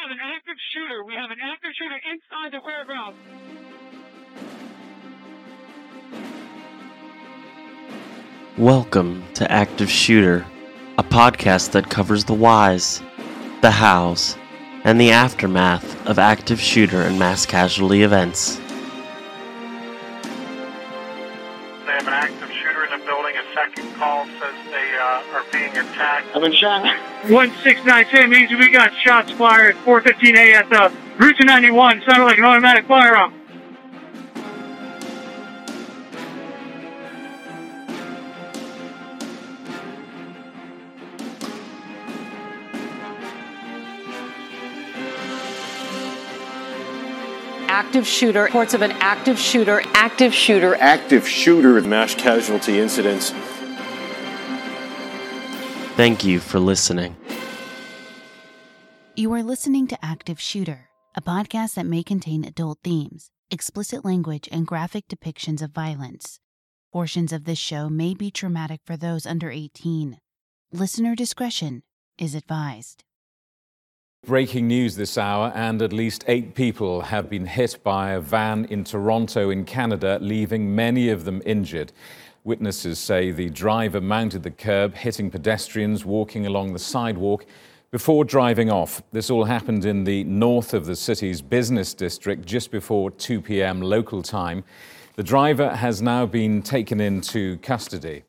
have an active shooter. We have an active shooter inside the warehouse. Welcome to Active Shooter, a podcast that covers the whys, the hows, and the aftermath of active shooter and mass casualty events. They have an active shooter in the building. A second call says they uh, are being attacked. I've been shot. 1692 means we got shots fired 415A at the Route 291. Sounded like an automatic firearm. active shooter, reports of an active shooter, active shooter. active shooter mass casualty incidents. Thank you for listening. You are listening to Active Shooter, a podcast that may contain adult themes, explicit language, and graphic depictions of violence. Portions of this show may be traumatic for those under 18. Listener discretion is advised. Breaking news this hour, and at least eight people have been hit by a van in Toronto, in Canada, leaving many of them injured. Witnesses say the driver mounted the curb, hitting pedestrians walking along the sidewalk before driving off. This all happened in the north of the city's business district just before 2 p.m. local time. The driver has now been taken into custody.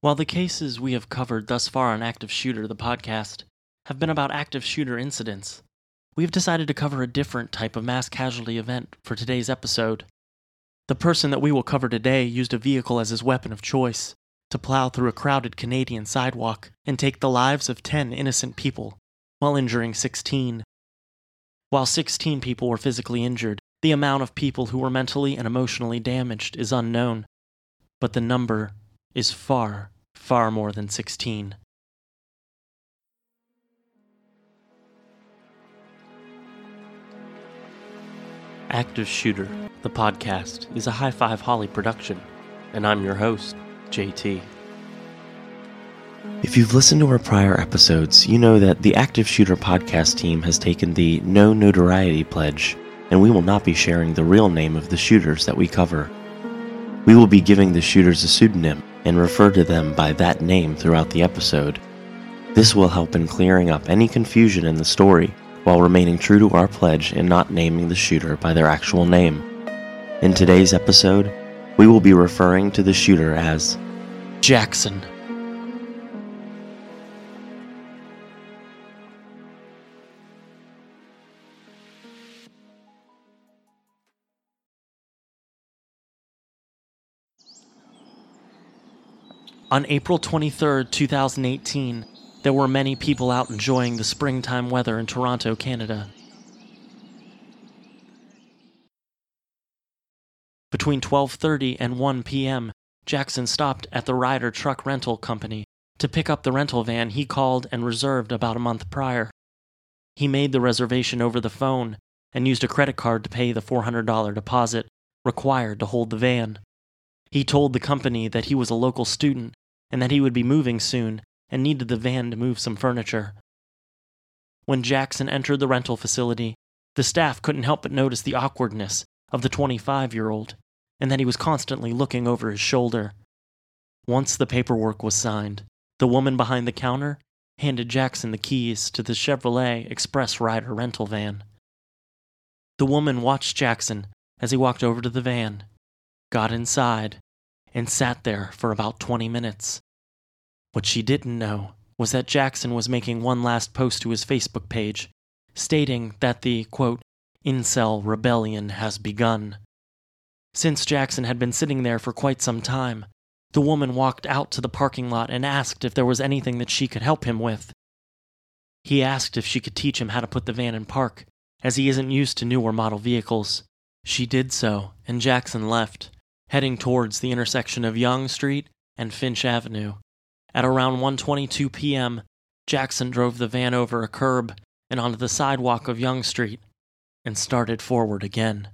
While the cases we have covered thus far on Active Shooter, the podcast, have been about active shooter incidents, we've decided to cover a different type of mass casualty event for today's episode. The person that we will cover today used a vehicle as his weapon of choice to plow through a crowded Canadian sidewalk and take the lives of 10 innocent people while injuring 16. While 16 people were physically injured, the amount of people who were mentally and emotionally damaged is unknown, but the number is far, far more than 16. Active Shooter, the podcast, is a High Five Holly production, and I'm your host, JT. If you've listened to our prior episodes, you know that the Active Shooter podcast team has taken the No Notoriety pledge, and we will not be sharing the real name of the shooters that we cover. We will be giving the shooters a pseudonym and refer to them by that name throughout the episode. This will help in clearing up any confusion in the story while remaining true to our pledge and not naming the shooter by their actual name. In today's episode, we will be referring to the shooter as Jackson. On April 23, 2018, there were many people out enjoying the springtime weather in Toronto, Canada. Between 12:30 and 1 p.m., Jackson stopped at the Ryder Truck Rental Company to pick up the rental van he called and reserved about a month prior. He made the reservation over the phone and used a credit card to pay the $400 deposit required to hold the van. He told the company that he was a local student and that he would be moving soon and needed the van to move some furniture. When Jackson entered the rental facility, the staff couldn't help but notice the awkwardness of the 25 year old and that he was constantly looking over his shoulder. Once the paperwork was signed, the woman behind the counter handed Jackson the keys to the Chevrolet Express Ryder rental van. The woman watched Jackson as he walked over to the van, got inside, and sat there for about 20 minutes. What she didn't know was that Jackson was making one last post to his Facebook page, stating that the, quote, incel rebellion has begun. Since Jackson had been sitting there for quite some time, the woman walked out to the parking lot and asked if there was anything that she could help him with. He asked if she could teach him how to put the van in park, as he isn't used to newer model vehicles. She did so, and Jackson left, heading towards the intersection of Yonge Street and Finch Avenue. At around 1:22 p.m., Jackson drove the van over a curb and onto the sidewalk of Yonge Street and started forward again.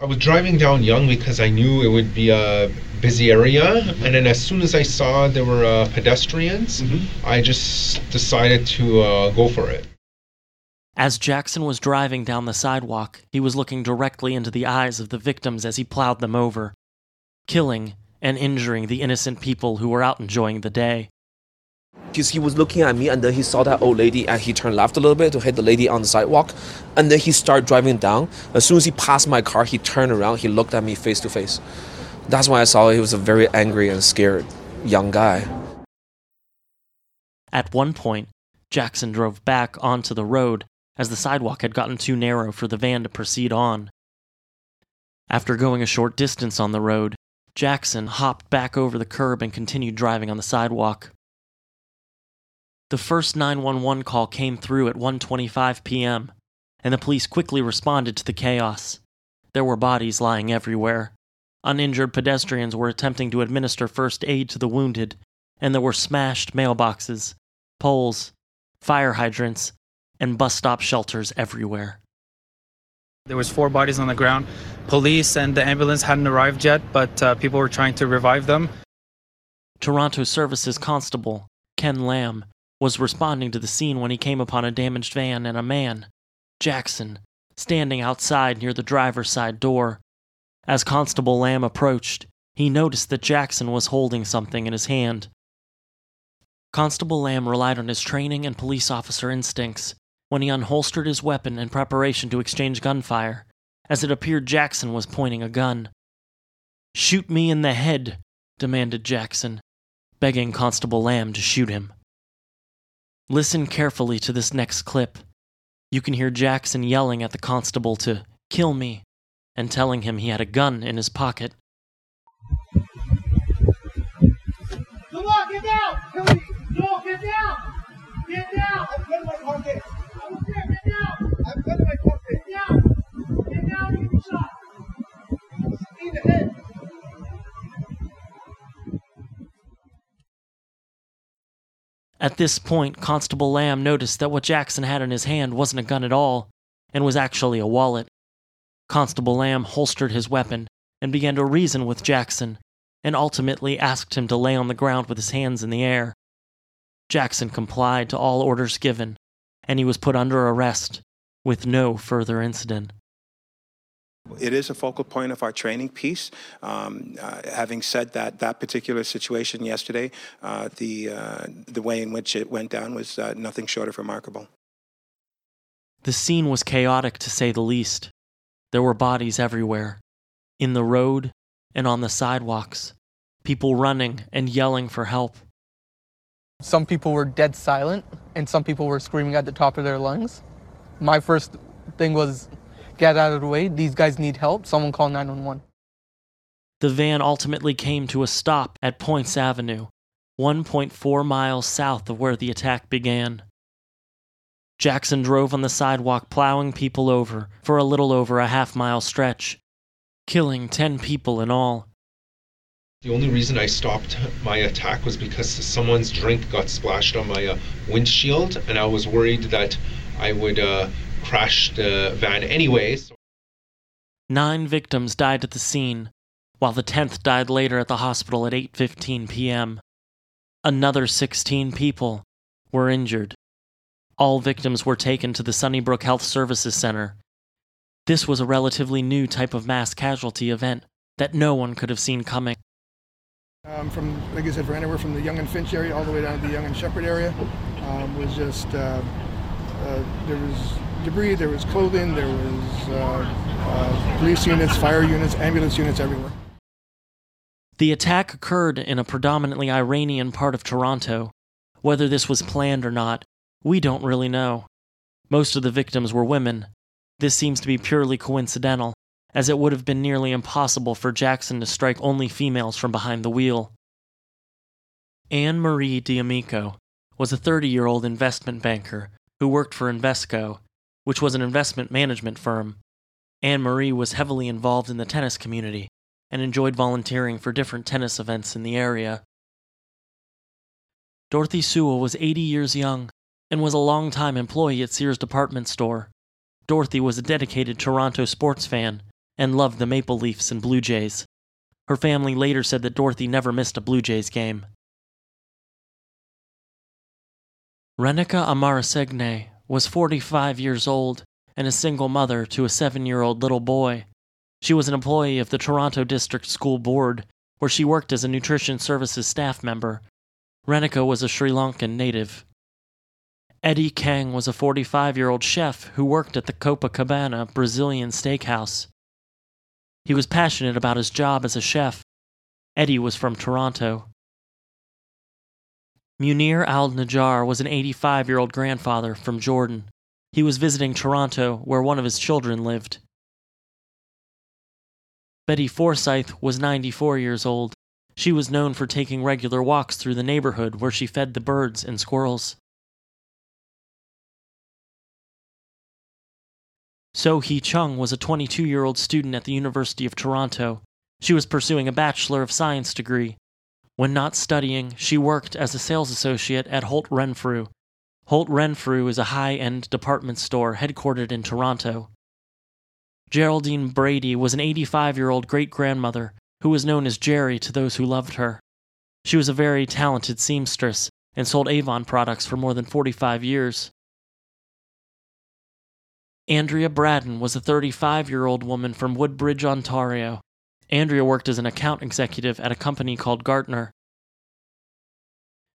I was driving down Yonge because I knew it would be a busy area, and then as soon as I saw there were uh, pedestrians, I just decided to uh, go for it. As Jackson was driving down the sidewalk, he was looking directly into the eyes of the victims as he plowed them over, killing and injuring the innocent people who were out enjoying the day. Because he was looking at me and then he saw that old lady and he turned left a little bit to hit the lady on the sidewalk and then he started driving down. As soon as he passed my car, he turned around, he looked at me face to face. That's when I saw he was a very angry and scared young guy. At one point, Jackson drove back onto the road as the sidewalk had gotten too narrow for the van to proceed on. After going a short distance on the road, Jackson hopped back over the curb and continued driving on the sidewalk. The first 911 call came through at 1:25 p.m., and the police quickly responded to the chaos. There were bodies lying everywhere. Uninjured pedestrians were attempting to administer first aid to the wounded, and there were smashed mailboxes, poles, fire hydrants, and bus stop shelters everywhere. There was four bodies on the ground. Police and the ambulance hadn't arrived yet, but uh, people were trying to revive them. Toronto Services Constable Ken Lam was responding to the scene when he came upon a damaged van and a man, Jackson, standing outside near the driver's side door. As Constable Lam approached, he noticed that Jackson was holding something in his hand. Constable Lam relied on his training and police officer instincts when he unholstered his weapon in preparation to exchange gunfire, as it appeared Jackson was pointing a gun. Shoot me in the head, demanded Jackson, begging Constable Lam to shoot him. Listen carefully to this next clip. You can hear Jackson yelling at the constable to kill me and telling him he had a gun in his pocket. Come on, get down! Kill me! No, get down! Get down! I'm putting my pocket. I was there, get down! I'm putting my pocket. Get down! Get down, you get shot! In the head! At this point, Constable Lam noticed that what Jackson had in his hand wasn't a gun at all, and was actually a wallet. Constable Lam holstered his weapon and began to reason with Jackson, and ultimately asked him to lay on the ground with his hands in the air. Jackson complied to all orders given, and he was put under arrest with no further incident. It is a focal point of our training piece. Um, uh, having said that, that particular situation yesterday, uh, the uh, the way in which it went down was uh, nothing short of remarkable. The scene was chaotic to say the least. There were bodies everywhere, in the road and on the sidewalks, people running and yelling for help. Some people were dead silent, and some people were screaming at the top of their lungs. My first thing was get out of the way. These guys need help. Someone call 911. The van ultimately came to a stop at Poyntz Avenue, 1.4 miles south of where the attack began. Jackson drove on the sidewalk, plowing people over for a little over a half mile stretch, killing 10 people in all. The only reason I stopped my attack was because someone's drink got splashed on my uh, windshield, and I was worried that I would uh, crash the van anyways. Nine victims died at the scene, while the 10th died later at the hospital at 8:15 p.m. Another 16 people were injured. All victims were taken to the Sunnybrook Health Services Center. This was a relatively new type of mass casualty event that no one could have seen coming. Um, from, like I said, for anywhere from the Yonge and Finch area all the way down to the Yonge and Sheppard area, um, was just uh, uh, there was debris, there was clothing, there was uh, uh, police units, fire units, ambulance units everywhere. The attack occurred in a predominantly Iranian part of Toronto. Whether this was planned or not, we don't really know. Most of the victims were women. This seems to be purely coincidental, as it would have been nearly impossible for Jackson to strike only females from behind the wheel. Anne Marie D'Amico was a 30 year old investment banker who worked for Invesco, which was an investment management firm. Anne Marie was heavily involved in the tennis community and enjoyed volunteering for different tennis events in the area. Dorothy Sewell was 80 years young and was a long-time employee at Sears department store. Dorothy was a dedicated Toronto sports fan and loved the Maple Leafs and Blue Jays. Her family later said that Dorothy never missed a Blue Jays game. Renuka Amarasinghe was 45 years old and a single mother to a seven year old little boy. She was an employee of the Toronto District School Board, where she worked as a nutrition services staff member. Renuka was a Sri Lankan native. Eddie Kang was a 45 year old chef who worked at the Copacabana Brazilian steakhouse. He was passionate about his job as a chef. Eddie was from Toronto. Munir al Najjar was an 85 year old grandfather from Jordan. He was visiting Toronto, where one of his children lived. Betty Forsyth was 94 years old. She was known for taking regular walks through the neighborhood where she fed the birds and squirrels. So Hee Chung was a 22 year old student at the University of Toronto. She was pursuing a Bachelor of Science degree. When not studying, she worked as a sales associate at Holt Renfrew. Holt Renfrew is a high end department store headquartered in Toronto. Geraldine Brady was an 85 year old great grandmother who was known as Jerry to those who loved her. She was a very talented seamstress and sold Avon products for more than 45 years. Andrea Bradden was a 35 year old woman from Woodbridge, Ontario. Andrea worked as an account executive at a company called Gartner.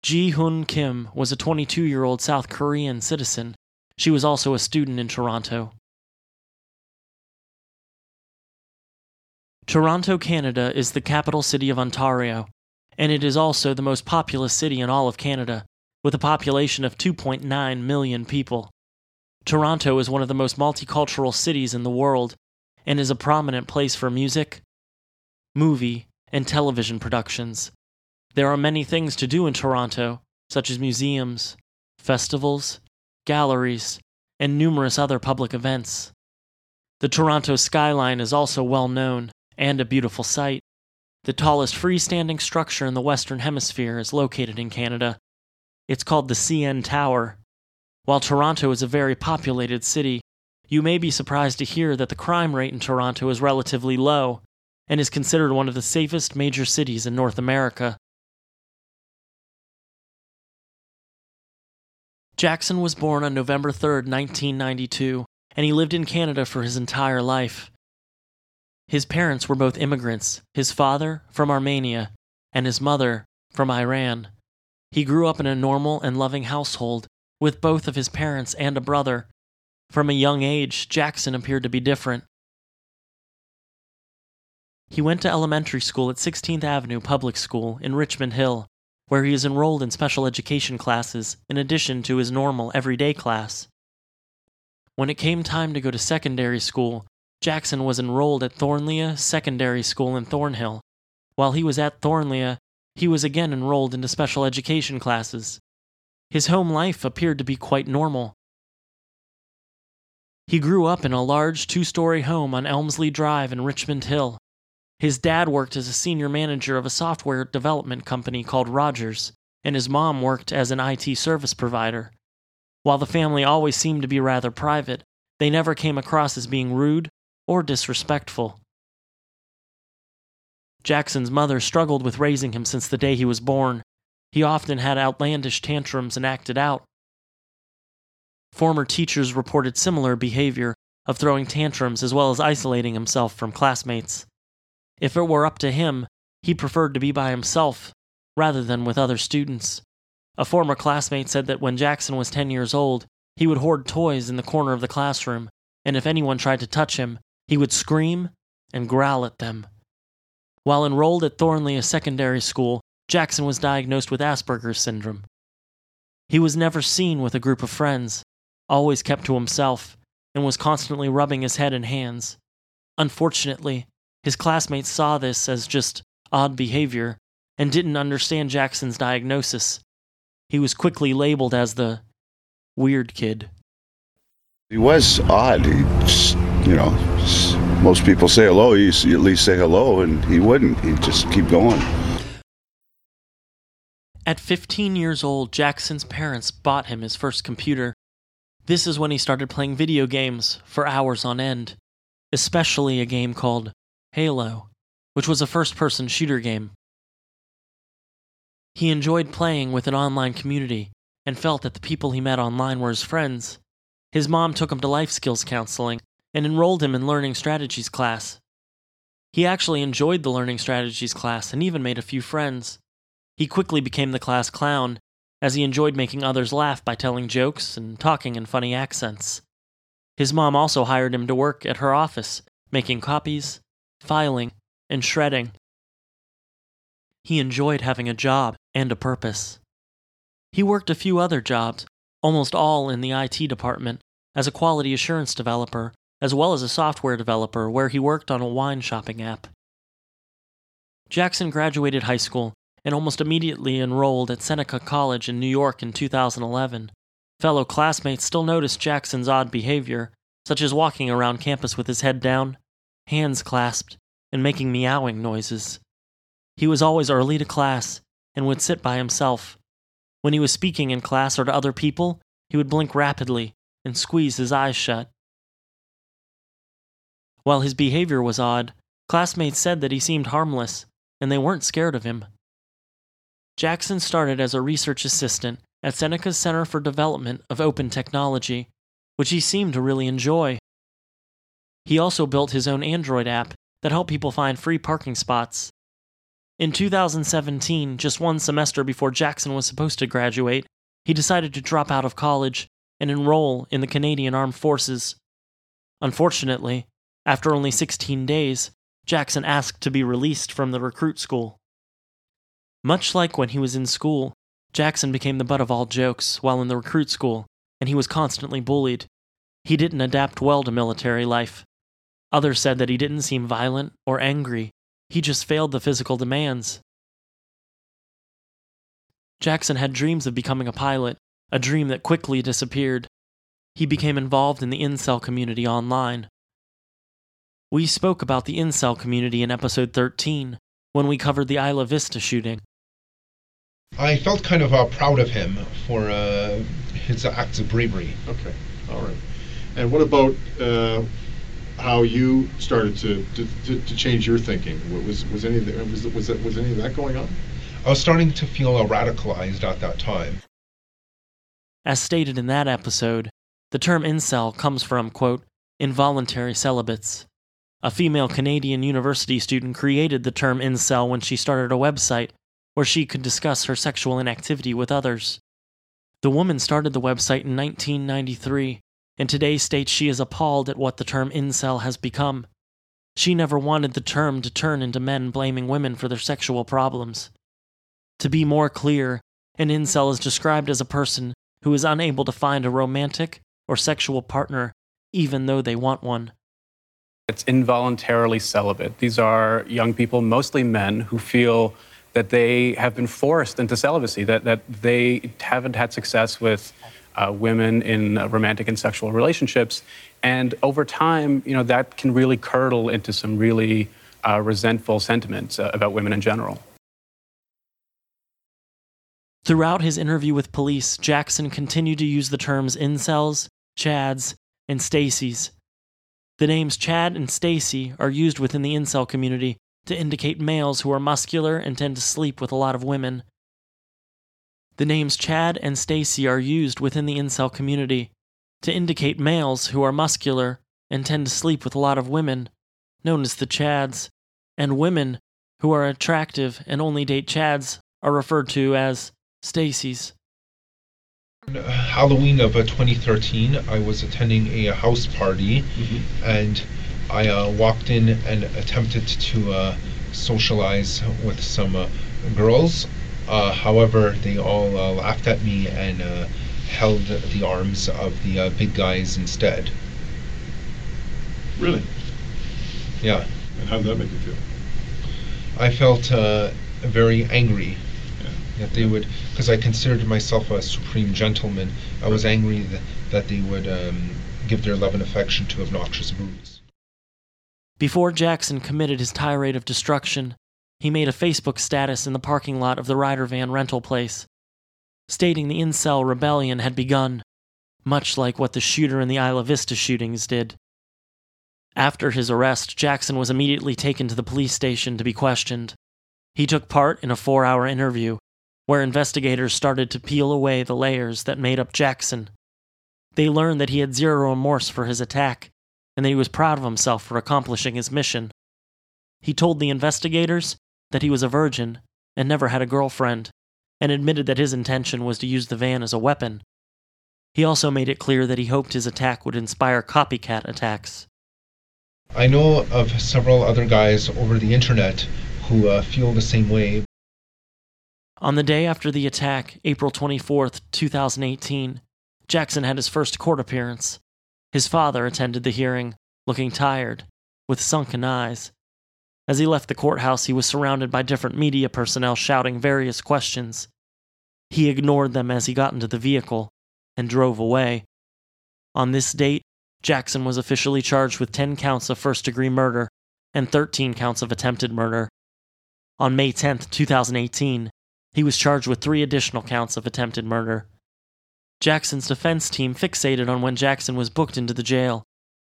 Ji Hun Kim was a 22 year old South Korean citizen. She was also a student in Toronto. Toronto, Canada is the capital city of Ontario, and it is also the most populous city in all of Canada, with a population of 2.9 million people. Toronto is one of the most multicultural cities in the world and is a prominent place for music, movie, and television productions. There are many things to do in Toronto, such as museums, festivals, galleries, and numerous other public events. The Toronto skyline is also well known and a beautiful sight. The tallest freestanding structure in the Western Hemisphere is located in Canada. It's called the CN Tower. While Toronto is a very populated city, you may be surprised to hear that the crime rate in Toronto is relatively low and is considered one of the safest major cities in North America. Jackson was born on November 3, 1992, and he lived in Canada for his entire life. His parents were both immigrants, his father from Armenia and his mother from Iran. He grew up in a normal and loving household with both of his parents and a brother. From a young age, Jackson appeared to be different. He went to elementary school at 16th Avenue Public School in Richmond Hill, where he is enrolled in special education classes in addition to his normal everyday class. When it came time to go to secondary school, Jackson was enrolled at Thornlea Secondary School in Thornhill. While he was at Thornlea, he was again enrolled into special education classes. His home life appeared to be quite normal. He grew up in a large two story home on Elmsley Drive in Richmond Hill. His dad worked as a senior manager of a software development company called Rogers, and his mom worked as an IT service provider. While the family always seemed to be rather private, they never came across as being rude or disrespectful. Jackson's mother struggled with raising him since the day he was born. He often had outlandish tantrums and acted out. Former teachers reported similar behavior of throwing tantrums as well as isolating himself from classmates. If it were up to him, he preferred to be by himself rather than with other students. A former classmate said that when Jackson was 10 years old, he would hoard toys in the corner of the classroom, and if anyone tried to touch him, he would scream and growl at them. While enrolled at Thornlea Secondary School, Jackson was diagnosed with Asperger's syndrome. He was never seen with a group of friends, always kept to himself, and was constantly rubbing his head and hands. Unfortunately, his classmates saw this as just odd behavior and didn't understand Jackson's diagnosis. He was quickly labeled as the weird kid. He was odd. He just, you know, most people say hello. You at least say hello, and he wouldn't. He'd just keep going. At 15 years old, Jackson's parents bought him his first computer. This is when he started playing video games for hours on end, especially a game called Halo, which was a first person shooter game. He enjoyed playing with an online community and felt that the people he met online were his friends. His mom took him to life skills counseling and enrolled him in learning strategies class. He actually enjoyed the learning strategies class and even made a few friends. He quickly became the class clown, as he enjoyed making others laugh by telling jokes and talking in funny accents. His mom also hired him to work at her office, making copies, filing, and shredding. He enjoyed having a job and a purpose. He worked a few other jobs, almost all in the IT department, as a quality assurance developer, as well as a software developer where he worked on a wine shopping app. Jackson graduated high school and almost immediately enrolled at Seneca College in New York in 2011. Fellow classmates still noticed Jackson's odd behavior, such as walking around campus with his head down, hands clasped, and making meowing noises. He was always early to class and would sit by himself. When he was speaking in class or to other people, he would blink rapidly and squeeze his eyes shut. While his behavior was odd, classmates said that he seemed harmless and they weren't scared of him. Jackson started as a research assistant at Seneca's Center for Development of Open Technology, which he seemed to really enjoy. He also built his own Android app that helped people find free parking spots. In 2017, just one semester before Jackson was supposed to graduate, he decided to drop out of college and enroll in the Canadian Armed Forces. Unfortunately, after only 16 days, Jackson asked to be released from the recruit school. Much like when he was in school, Jackson became the butt of all jokes while in the recruit school, and he was constantly bullied. He didn't adapt well to military life. Others said that he didn't seem violent or angry, he just failed the physical demands. Jackson had dreams of becoming a pilot, a dream that quickly disappeared. He became involved in the incel community online. We spoke about the incel community in episode 13 when we covered the Isla Vista shooting. I felt kind of uh, proud of him for uh, his acts of bravery. Okay, all right. And what about uh, how you started to, to, to, to change your thinking? What was was any of the, was was that, was any of that going on? I was starting to feel radicalized at that time. As stated in that episode, the term incel comes from, quote, involuntary celibates. A female Canadian university student created the term incel when she started a website where she could discuss her sexual inactivity with others. The woman started the website in 1993 and today states she is appalled at what the term incel has become. She never wanted the term to turn into men blaming women for their sexual problems. To be more clear, an incel is described as a person who is unable to find a romantic or sexual partner, even though they want one. It's involuntarily celibate. These are young people, mostly men, who feel that they have been forced into celibacy, that, that they haven't had success with uh, women in romantic and sexual relationships. And over time, you know, that can really curdle into some really uh, resentful sentiments uh, about women in general. Throughout his interview with police, Jackson continued to use the terms incels, chads, and Stacy's. The names Chad and Stacy are used within the incel community to indicate males who are muscular and tend to sleep with a lot of women. The names Chad and Stacy are used within the incel community to indicate males who are muscular and tend to sleep with a lot of women, known as the Chads, and women who are attractive and only date Chads are referred to as Stacy's. Halloween of uh, 2013, I was attending a house party, Mm-hmm. and I uh, walked in and attempted to uh, socialize with some uh, girls. Uh, however, they all uh, laughed at me and uh, held the arms of the uh, big guys instead. Really? Yeah. And how did that make you feel? I felt uh, very angry yeah. that they would, because I considered myself a supreme gentleman. I was angry that, that they would um, give their love and affection to obnoxious brutes. Before Jackson committed his tirade of destruction, he made a Facebook status in the parking lot of the Ryder van rental place, stating the incel rebellion had begun, much like what the shooter in the Isla Vista shootings did. After his arrest, Jackson was immediately taken to the police station to be questioned. He took part in a four hour interview where investigators started to peel away the layers that made up Jackson. They learned that he had zero remorse for his attack and that he was proud of himself for accomplishing his mission. He told the investigators that he was a virgin and never had a girlfriend, and admitted that his intention was to use the van as a weapon. He also made it clear that he hoped his attack would inspire copycat attacks. I know of several other guys over the internet who uh, feel the same way. On the day after the attack, April 24th, 2018, Jackson had his first court appearance. His father attended the hearing, looking tired, with sunken eyes. As he left the courthouse, he was surrounded by different media personnel shouting various questions. He ignored them as he got into the vehicle and drove away. On this date, Jackson was officially charged with 10 counts of first degree murder and 13 counts of attempted murder. On May 10, 2018, he was charged with three additional counts of attempted murder. Jackson's defense team fixated on when Jackson was booked into the jail,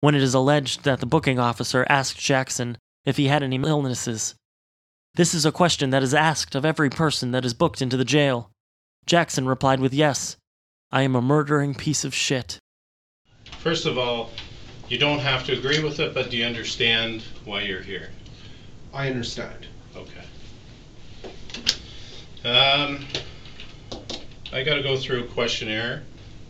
when it is alleged that the booking officer asked Jackson if he had any illnesses. This is a question that is asked of every person that is booked into the jail. Jackson replied with yes. I am a murdering piece of shit. First of all, you don't have to agree with it, but do you understand why you're here? I understand. Okay. Um, I got to go through a questionnaire.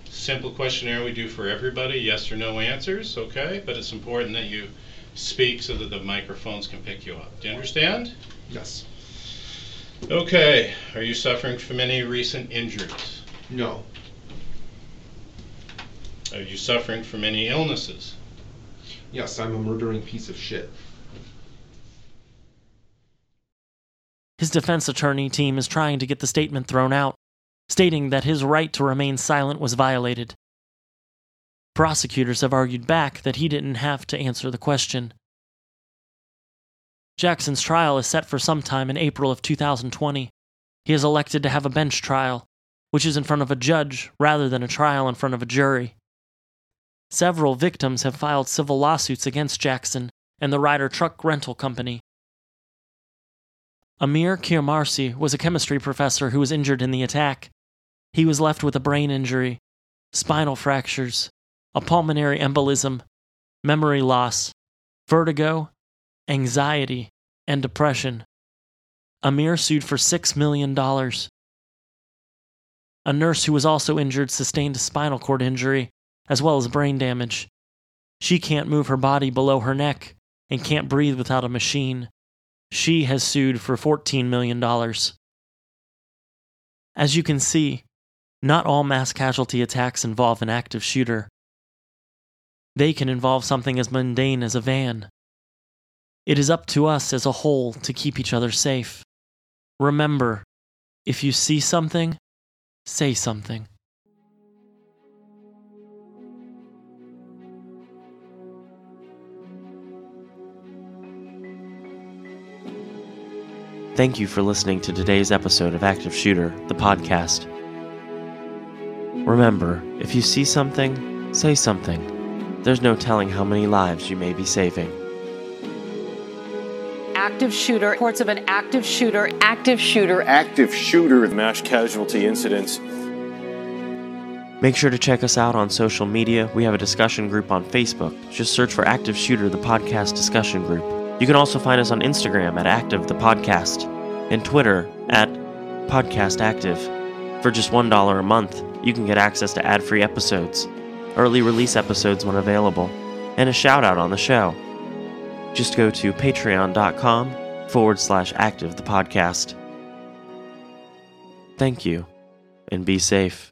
Simple questionnaire we do for everybody, yes or no answers, okay? But it's important that you speak so that the microphones can pick you up. Do you understand? Yes. Okay. Are you suffering from any recent injuries? No. Are you suffering from any illnesses? Yes, I'm a murdering piece of shit. His defense attorney team is trying to get the statement thrown out, stating that his right to remain silent was violated. Prosecutors have argued back that he didn't have to answer the question. Jackson's trial is set for sometime in April of 2020. He has elected to have a bench trial, which is in front of a judge rather than a trial in front of a jury. Several victims have filed civil lawsuits against Jackson and the Ryder Truck Rental Company. Amir Kiumarsi was a chemistry professor who was injured in the attack. He was left with a brain injury, spinal fractures, a pulmonary embolism, memory loss, vertigo, anxiety, and depression. Amir sued for $6 million. A nurse who was also injured sustained a spinal cord injury, as well as brain damage. She can't move her body below her neck and can't breathe without a machine. She has sued for $14 million. As you can see, not all mass casualty attacks involve an active shooter. They can involve something as mundane as a van. It is up to us as a whole to keep each other safe. Remember, if you see something, say something. Thank you for listening to today's episode of Active Shooter, the podcast. Remember, if you see something, say something. There's no telling how many lives you may be saving. Active shooter, reports of an active shooter, active shooter. Active shooter mass casualty incidents. Make sure to check us out on social media. We have a discussion group on Facebook. Just search for Active Shooter, the podcast discussion group. You can also find us on Instagram at Active the Podcast and Twitter at Podcast Active. For just $1 a month, you can get access to ad free episodes, early release episodes when available, and a shout out on the show. Just go to patreon.com forward slash active the podcast. Thank you, and be safe.